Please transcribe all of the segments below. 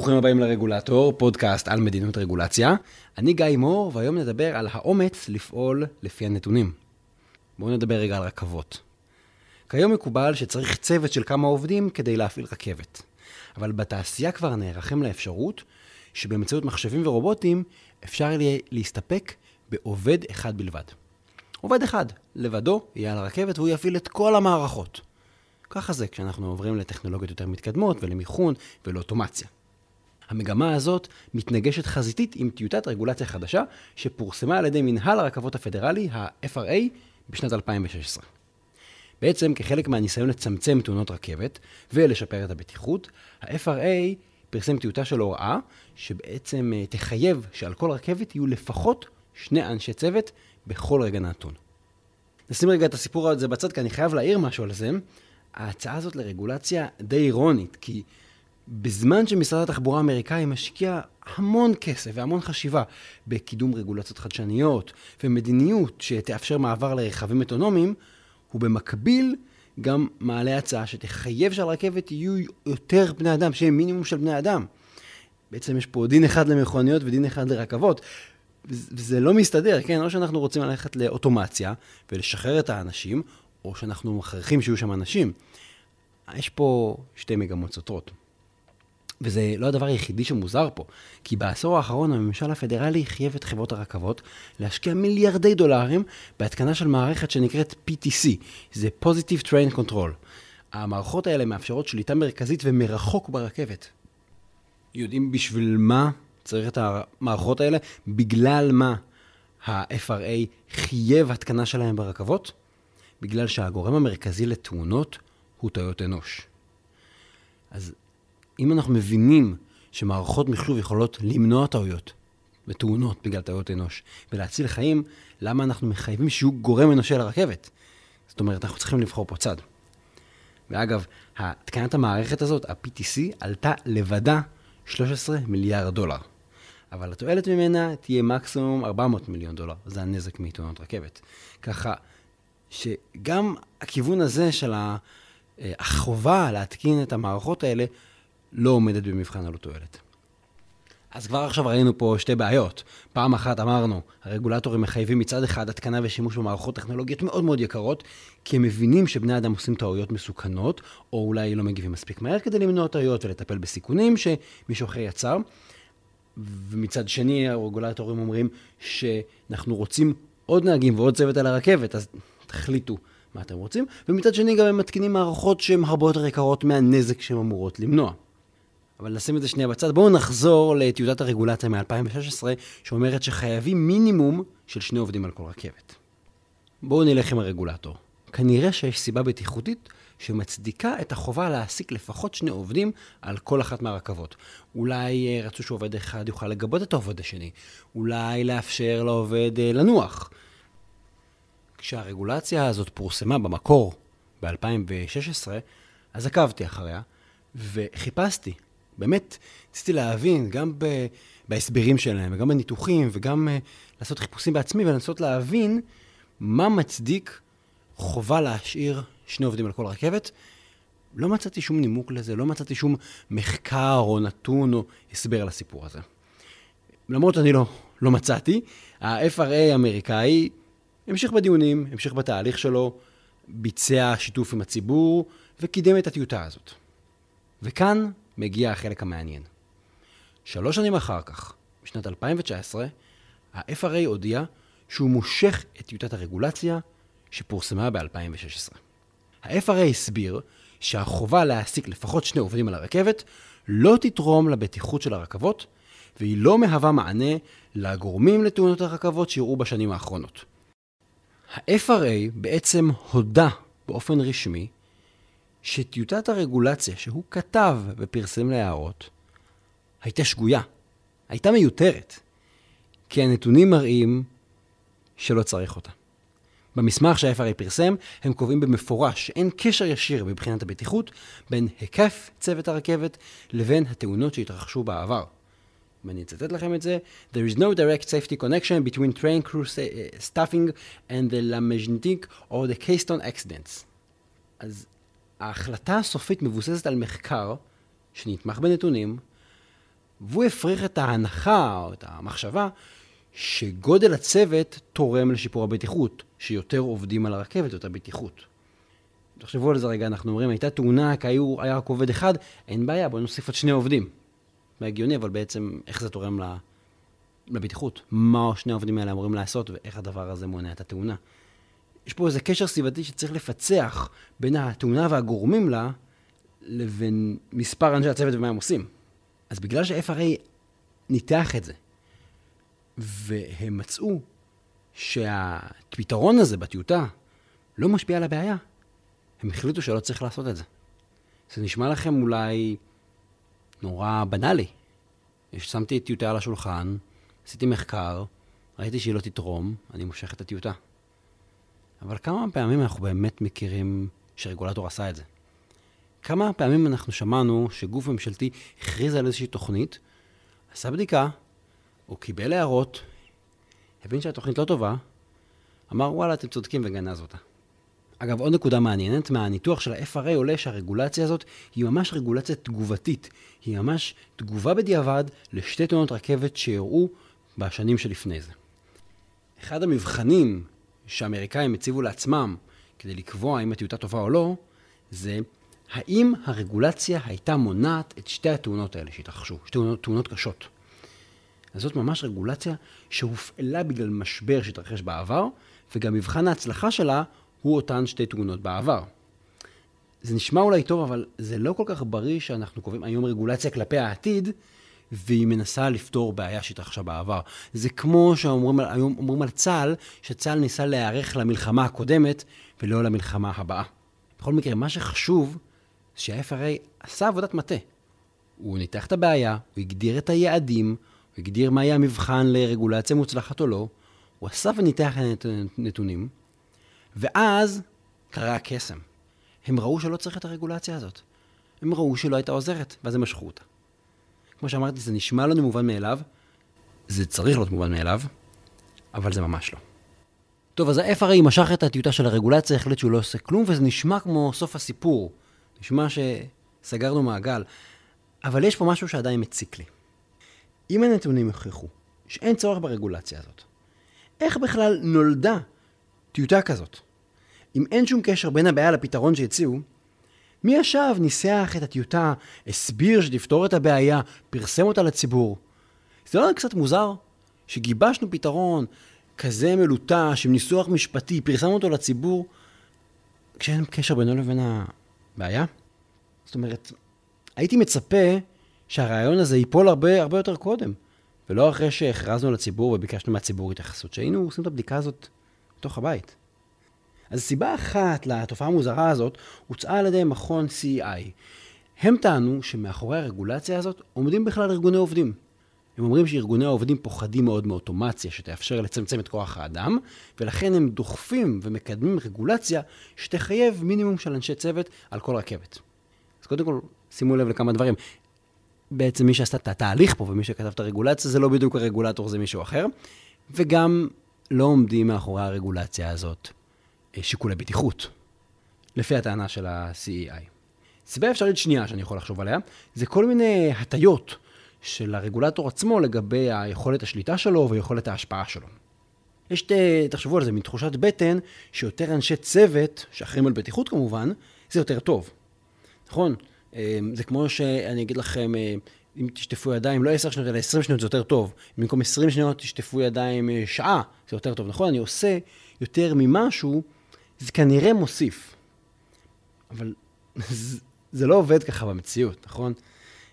ברוכים הבאים לרגולטור, פודקאסט על מדיניות רגולציה. אני גיא מור, והיום נדבר על האומץ לפעול לפי הנתונים. בואו נדבר רגע על רכבות. כיום מקובל שצריך צוות של כמה עובדים כדי להפעיל רכבת. אבל בתעשייה כבר נערכים לאפשרות שבאמצעות מחשבים ורובוטים אפשר להסתפק בעובד אחד בלבד. עובד אחד, לבדו, יהיה על הרכבת והוא יפעיל את כל המערכות. ככה זה כשאנחנו עוברים לטכנולוגיות יותר מתקדמות ולמיכון ולאוטומציה. המגמה הזאת מתנגשת חזיתית עם טיוטת רגולציה חדשה שפורסמה על ידי מנהל הרכבות הפדרלי, ה-FRA, בשנת 2016. בעצם כחלק מהניסיון לצמצם תאונות רכבת ולשפר את הבטיחות, ה-FRA פרסם טיוטה של הוראה שבעצם אה, תחייב שעל כל רכבת יהיו לפחות שני אנשי צוות בכל רגע נתון. נשים רגע את הסיפור הזה בצד, כי אני חייב להעיר משהו על זה. ההצעה הזאת לרגולציה די אירונית, כי בזמן שמשרד התחבורה האמריקאי משקיע המון כסף והמון חשיבה בקידום רגולציות חדשניות ומדיניות שתאפשר מעבר לרכבים אוטונומיים, הוא במקביל גם מעלה הצעה שתחייב שעל רכבת יהיו יותר בני אדם, שיהיה מינימום של בני אדם. בעצם יש פה דין אחד למכוניות ודין אחד לרכבות, וזה לא מסתדר, כן? או שאנחנו רוצים ללכת לאוטומציה ולשחרר את האנשים, או שאנחנו מכריחים שיהיו שם אנשים. יש פה שתי מגמות סותרות. וזה לא הדבר היחידי שמוזר פה, כי בעשור האחרון הממשל הפדרלי חייב את חברות הרכבות להשקיע מיליארדי דולרים בהתקנה של מערכת שנקראת PTC, זה Positive Train Control. המערכות האלה מאפשרות שליטה מרכזית ומרחוק ברכבת. יודעים בשביל מה צריך את המערכות האלה? בגלל מה ה-FRA חייב התקנה שלהם ברכבות? בגלל שהגורם המרכזי לתאונות הוא טעויות אנוש. אז אם אנחנו מבינים שמערכות מחשוב יכולות למנוע טעויות ותאונות בגלל טעויות אנוש ולהציל חיים, למה אנחנו מחייבים שיהיו גורם אנושי לרכבת? זאת אומרת, אנחנו צריכים לבחור פה צד. ואגב, התקנת המערכת הזאת, ה-PTC, עלתה לבדה 13 מיליארד דולר. אבל התועלת ממנה תהיה מקסימום 400 מיליון דולר, זה הנזק מתאונות רכבת. ככה שגם הכיוון הזה של החובה להתקין את המערכות האלה לא עומדת במבחן עלות תועלת. אז כבר עכשיו ראינו פה שתי בעיות. פעם אחת אמרנו, הרגולטורים מחייבים מצד אחד התקנה ושימוש במערכות טכנולוגיות מאוד מאוד יקרות, כי הם מבינים שבני אדם עושים טעויות מסוכנות, או אולי לא מגיבים מספיק מהר כדי למנוע טעויות ולטפל בסיכונים שמישהו אחר יצר. ומצד שני, הרגולטורים אומרים שאנחנו רוצים עוד נהגים ועוד צוות על הרכבת, אז תחליטו מה אתם רוצים. ומצד שני, גם הם מתקינים מערכות שהן הרבה יותר יקרות מהנזק שהן אמורות למנוע. אבל נשים את זה שנייה בצד. בואו נחזור לטיוטת הרגולציה מ-2016, שאומרת שחייבים מינימום של שני עובדים על כל רכבת. בואו נלך עם הרגולטור. כנראה שיש סיבה בטיחותית שמצדיקה את החובה להעסיק לפחות שני עובדים על כל אחת מהרכבות. אולי אה, רצו שעובד אחד יוכל לגבות את העובד השני. אולי לאפשר לעובד אה, לנוח. כשהרגולציה הזאת פורסמה במקור ב-2016, אז עקבתי אחריה וחיפשתי באמת, ניסיתי להבין, גם ב, בהסברים שלהם, וגם בניתוחים, וגם uh, לעשות חיפושים בעצמי, ולנסות להבין מה מצדיק חובה להשאיר שני עובדים על כל רכבת. לא מצאתי שום נימוק לזה, לא מצאתי שום מחקר או נתון או הסבר לסיפור הזה. למרות שאני לא, לא מצאתי, ה-FRA האמריקאי המשיך בדיונים, המשיך בתהליך שלו, ביצע שיתוף עם הציבור וקידם את הטיוטה הזאת. וכאן מגיע החלק המעניין. שלוש שנים אחר כך, בשנת 2019, ה-FRA הודיע שהוא מושך את טיוטת הרגולציה שפורסמה ב-2016. ה-FRA הסביר שהחובה להעסיק לפחות שני עובדים על הרכבת לא תתרום לבטיחות של הרכבות, והיא לא מהווה מענה לגורמים לתאונות הרכבות שאירעו בשנים האחרונות. ה-FRA בעצם הודה באופן רשמי שטיוטת הרגולציה שהוא כתב ופרסם להערות הייתה שגויה, הייתה מיותרת, כי הנתונים מראים שלא צריך אותה. במסמך שה-FRA פרסם, הם קובעים במפורש שאין קשר ישיר מבחינת הבטיחות בין היקף צוות הרכבת לבין התאונות שהתרחשו בעבר. אם אני אצטט לכם את זה, There is no direct safety connection between train crew staffing and the Lamagnetic or the Keystone accidents. אז ההחלטה הסופית מבוססת על מחקר שנתמך בנתונים, והוא הפריך את ההנחה או את המחשבה שגודל הצוות תורם לשיפור הבטיחות, שיותר עובדים על הרכבת, יותר בטיחות. תחשבו על זה רגע, אנחנו אומרים, הייתה תאונה, כי היה רק עובד אחד, אין בעיה, בואו נוסיף עוד שני עובדים. זה הגיוני, אבל בעצם איך זה תורם לבטיחות? מה שני העובדים האלה אמורים לעשות, ואיך הדבר הזה מונע את התאונה. יש פה איזה קשר סביבתי שצריך לפצח בין התאונה והגורמים לה, לבין מספר אנשי הצוות ומה הם עושים. אז בגלל ש-FRA ניתח את זה, והם מצאו שהפתרון הזה בטיוטה לא משפיע על הבעיה, הם החליטו שלא צריך לעשות את זה. זה נשמע לכם אולי נורא בנאלי. שמתי טיוטה על השולחן, עשיתי מחקר, ראיתי שהיא לא תתרום, אני מושך את הטיוטה. אבל כמה פעמים אנחנו באמת מכירים שרגולטור עשה את זה? כמה פעמים אנחנו שמענו שגוף ממשלתי הכריז על איזושהי תוכנית, עשה בדיקה, הוא קיבל הערות, הבין שהתוכנית לא טובה, אמר וואלה אתם צודקים וגנז אותה. אגב, עוד נקודה מעניינת, מהניתוח של ה-FRA עולה שהרגולציה הזאת היא ממש רגולציה תגובתית. היא ממש תגובה בדיעבד לשתי תאונות רכבת שאירעו בשנים שלפני זה. אחד המבחנים שהאמריקאים הציבו לעצמם כדי לקבוע אם הטיוטה טובה או לא, זה האם הרגולציה הייתה מונעת את שתי התאונות האלה שהתרחשו, שתי תאונות, תאונות קשות. אז זאת ממש רגולציה שהופעלה בגלל משבר שהתרחש בעבר, וגם מבחן ההצלחה שלה הוא אותן שתי תאונות בעבר. זה נשמע אולי טוב, אבל זה לא כל כך בריא שאנחנו קובעים היום רגולציה כלפי העתיד, והיא מנסה לפתור בעיה שהתרחשה בעבר. זה כמו שאומרים היום אומרים על צה"ל, שצה"ל ניסה להיערך למלחמה הקודמת ולא למלחמה הבאה. בכל מקרה, מה שחשוב, שה-FRA עשה עבודת מטה. הוא ניתח את הבעיה, הוא הגדיר את היעדים, הוא הגדיר מה יהיה המבחן לרגולציה מוצלחת או לא, הוא עשה וניתח את הנתונים, ואז קרה הקסם. הם ראו שלא צריך את הרגולציה הזאת. הם ראו שלא הייתה עוזרת, ואז הם משכו אותה. כמו שאמרתי, זה נשמע לנו מובן מאליו, זה צריך להיות מובן מאליו, אבל זה ממש לא. טוב, אז ה-FRA משך את הטיוטה של הרגולציה, החליט שהוא לא עושה כלום, וזה נשמע כמו סוף הסיפור. נשמע שסגרנו מעגל. אבל יש פה משהו שעדיין מציק לי. אם הנתונים יוכיחו שאין צורך ברגולציה הזאת, איך בכלל נולדה טיוטה כזאת? אם אין שום קשר בין הבעיה לפתרון שהציעו, מי ישב, ניסח את הטיוטה, הסביר שתפתור את הבעיה, פרסם אותה לציבור? זה לא קצת מוזר שגיבשנו פתרון כזה מלוטש, עם ניסוח משפטי, פרסמנו אותו לציבור, כשאין קשר בינו לבין הבעיה? זאת אומרת, הייתי מצפה שהרעיון הזה ייפול הרבה, הרבה יותר קודם, ולא אחרי שהכרזנו לציבור וביקשנו מהציבור התייחסות, שהיינו עושים את הבדיקה הזאת בתוך הבית. אז סיבה אחת לתופעה המוזרה הזאת הוצאה על ידי מכון CEI. הם טענו שמאחורי הרגולציה הזאת עומדים בכלל ארגוני עובדים. הם אומרים שארגוני העובדים פוחדים מאוד מאוטומציה שתאפשר לצמצם את כוח האדם, ולכן הם דוחפים ומקדמים רגולציה שתחייב מינימום של אנשי צוות על כל רכבת. אז קודם כל, שימו לב לכמה דברים. בעצם מי שעשה את התהליך פה ומי שכתב את הרגולציה זה לא בדיוק הרגולטור, זה מישהו אחר. וגם לא עומדים מאחורי הרגולציה הזאת שיקולי בטיחות, לפי הטענה של ה-CEI. סיבה אפשרית שנייה שאני יכול לחשוב עליה, זה כל מיני הטיות של הרגולטור עצמו לגבי היכולת השליטה שלו ויכולת ההשפעה שלו. יש, תחשבו על זה, מין תחושת בטן שיותר אנשי צוות, שאחראים על בטיחות כמובן, זה יותר טוב. נכון? אה, זה כמו שאני אגיד לכם, אה, אם תשטפו ידיים לא 10 שניות אלא 20 שניות זה יותר טוב. במקום 20 שניות תשטפו ידיים שעה, זה יותר טוב. נכון? אני עושה יותר ממשהו זה כנראה מוסיף. אבל זה לא עובד ככה במציאות, נכון?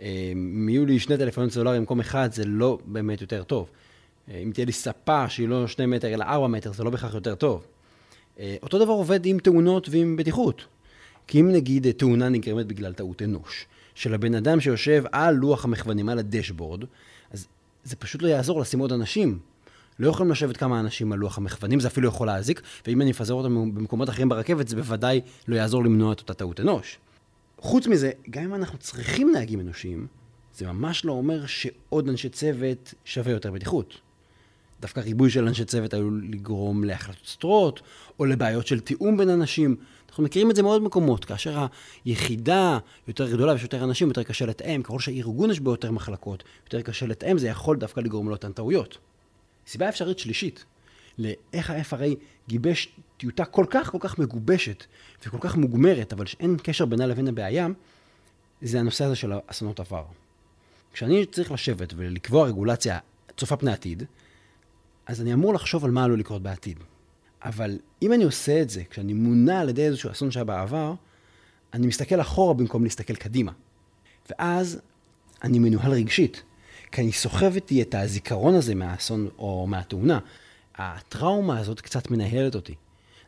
אה, אם יהיו לי שני טלפונים סלולריים במקום אחד, זה לא באמת יותר טוב. אה, אם תהיה לי ספה שהיא לא שני מטר אלא ארבע מטר, זה לא בהכרח יותר טוב. אה, אותו דבר עובד עם תאונות ועם בטיחות. כי אם נגיד תאונה נגרמת בגלל טעות אנוש, של הבן אדם שיושב על לוח המכוונים, על הדשבורד, אז זה פשוט לא יעזור לשים עוד אנשים. לא יכולים לשבת כמה אנשים על לוח המכוונים, זה אפילו יכול להזיק, ואם אני אפזר אותם במקומות אחרים ברכבת, זה בוודאי לא יעזור למנוע את אותה טעות אנוש. חוץ מזה, גם אם אנחנו צריכים נהגים אנושיים, זה ממש לא אומר שעוד אנשי צוות שווה יותר בטיחות. דווקא ריבוי של אנשי צוות עלול לגרום להחלטות סתרות, או לבעיות של תיאום בין אנשים. אנחנו מכירים את זה מאוד מקומות, כאשר היחידה יותר גדולה ויש יותר אנשים, יותר קשה לתאם, ככל שהארגון יש בו יותר מחלקות, יותר קשה לתאם, זה יכול דווקא לגרום לאותן טעויות. סיבה אפשרית שלישית, לאיך ה-FRA גיבש טיוטה כל כך כל כך מגובשת וכל כך מוגמרת, אבל שאין קשר בינה לבין הבעיה, זה הנושא הזה של אסונות עבר. כשאני צריך לשבת ולקבוע רגולציה צופה פני עתיד, אז אני אמור לחשוב על מה עלול לקרות בעתיד. אבל אם אני עושה את זה כשאני מונע על ידי איזשהו אסון שהיה בעבר, אני מסתכל אחורה במקום להסתכל קדימה. ואז אני מנוהל רגשית, כי אני סוחב איתי את הזיכרון הזה מהאסון או מהתאונה. הטראומה הזאת קצת מנהלת אותי.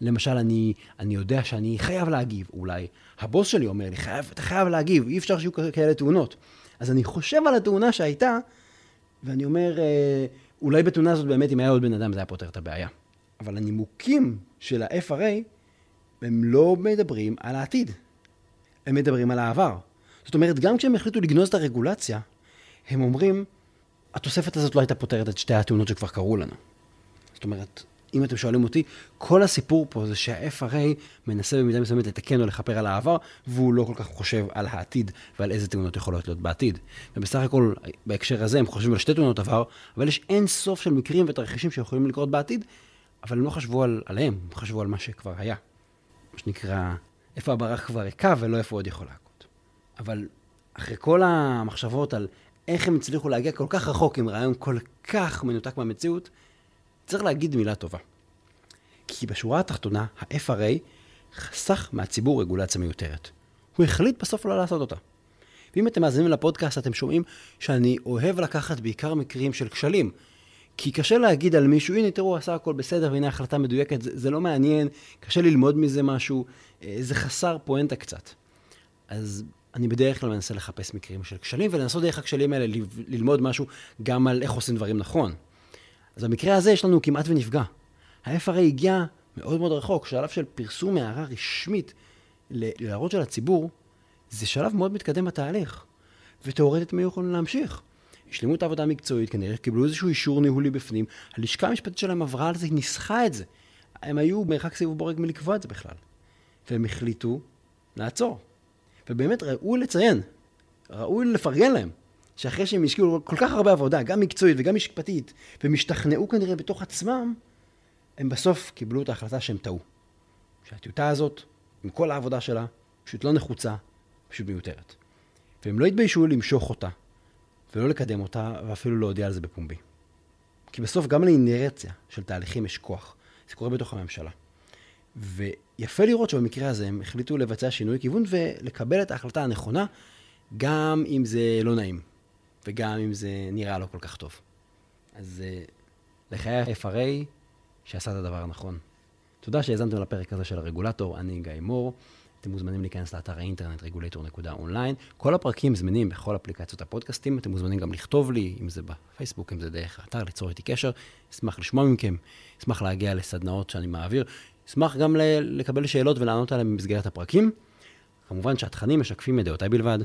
למשל, אני, אני יודע שאני חייב להגיב. אולי הבוס שלי אומר לי, חייב, אתה חייב להגיב, אי אפשר שיהיו כאלה תאונות. אז אני חושב על התאונה שהייתה, ואני אומר, אה, אולי בתאונה הזאת באמת, אם היה עוד בן אדם, זה היה פותר את הבעיה. אבל הנימוקים של ה-FRA, הם לא מדברים על העתיד, הם מדברים על העבר. זאת אומרת, גם כשהם החליטו לגנוז את הרגולציה, הם אומרים, התוספת הזאת לא הייתה פותרת את שתי התאונות שכבר קרו לנו. זאת אומרת, אם אתם שואלים אותי, כל הסיפור פה זה שה-FRA מנסה במידה מסוימת לתקן או לכפר על העבר, והוא לא כל כך חושב על העתיד ועל איזה תאונות יכולות להיות בעתיד. ובסך הכל, בהקשר הזה, הם חושבים על שתי תאונות עבר, אבל יש אין סוף של מקרים ותרחישים שיכולים לקרות בעתיד, אבל הם לא חשבו על, עליהם, הם חשבו על מה שכבר היה. מה שנקרא, איפה הברק כבר ריקה ולא איפה עוד יכול להכות. אבל אחרי כל המחשבות על איך הם הצליחו להגיע כל כך רחוק עם רעיון כל כך מנותק מהמציאות, צריך להגיד מילה טובה. כי בשורה התחתונה, ה-FRA חסך מהציבור רגולציה מיותרת. הוא החליט בסוף לא לעשות אותה. ואם אתם מאזינים לפודקאסט, אתם שומעים שאני אוהב לקחת בעיקר מקרים של כשלים. כי קשה להגיד על מישהו, הנה תראו, עשה הכל בסדר, והנה החלטה מדויקת, זה, זה לא מעניין, קשה ללמוד מזה משהו, אה, זה חסר פואנטה קצת. אז אני בדרך כלל מנסה לחפש מקרים של כשלים, ולנסות דרך הכשלים האלה ללמוד משהו גם על איך עושים דברים נכון. אז במקרה הזה יש לנו כמעט ונפגע. ה-FRA הגיע מאוד מאוד רחוק, שלב של פרסום הערה רשמית להערות של הציבור, זה שלב מאוד מתקדם בתהליך. ותאורטית הם היו יכולים להמשיך. השלימו את העבודה המקצועית, כנראה קיבלו איזשהו אישור ניהולי בפנים, הלשכה המשפטית שלהם עברה על זה, ניסחה את זה. הם היו מרחק סיבוב בורג מלקבוע את זה בכלל. והם החליטו לעצור. ובאמת ראוי לציין, ראוי לפרגן להם, שאחרי שהם השקיעו כל כך הרבה עבודה, גם מקצועית וגם משפטית, והם השתכנעו כנראה בתוך עצמם, הם בסוף קיבלו את ההחלטה שהם טעו. שהטיוטה הזאת, עם כל העבודה שלה, פשוט לא נחוצה, פשוט מיותרת. והם לא התביישו למשוך אותה, ולא לקדם אותה, ואפילו להודיע על זה בפומבי. כי בסוף גם לאינרציה של תהליכים יש כוח. זה קורה בתוך הממשלה. ויפה לראות שבמקרה הזה הם החליטו לבצע שינוי כיוון ולקבל את ההחלטה הנכונה, גם אם זה לא נעים, וגם אם זה נראה לא כל כך טוב. אז אה, לחיי ה-FRA שעשה את הדבר הנכון. תודה שהאזנתם לפרק הזה של הרגולטור, אני גיא מור. אתם מוזמנים להיכנס לאתר האינטרנט regulator.online. כל הפרקים זמינים בכל אפליקציות הפודקאסטים. אתם מוזמנים גם לכתוב לי, אם זה בפייסבוק, אם זה דרך האתר, ליצור איתי קשר. אשמח לשמוע מכם, אשמח להגיע לסדנאות שאני מעביר. אשמח גם לקבל שאלות ולענות עליהן במסגרת הפרקים. כמובן שהתכנים משקפים את דעותיי בלבד.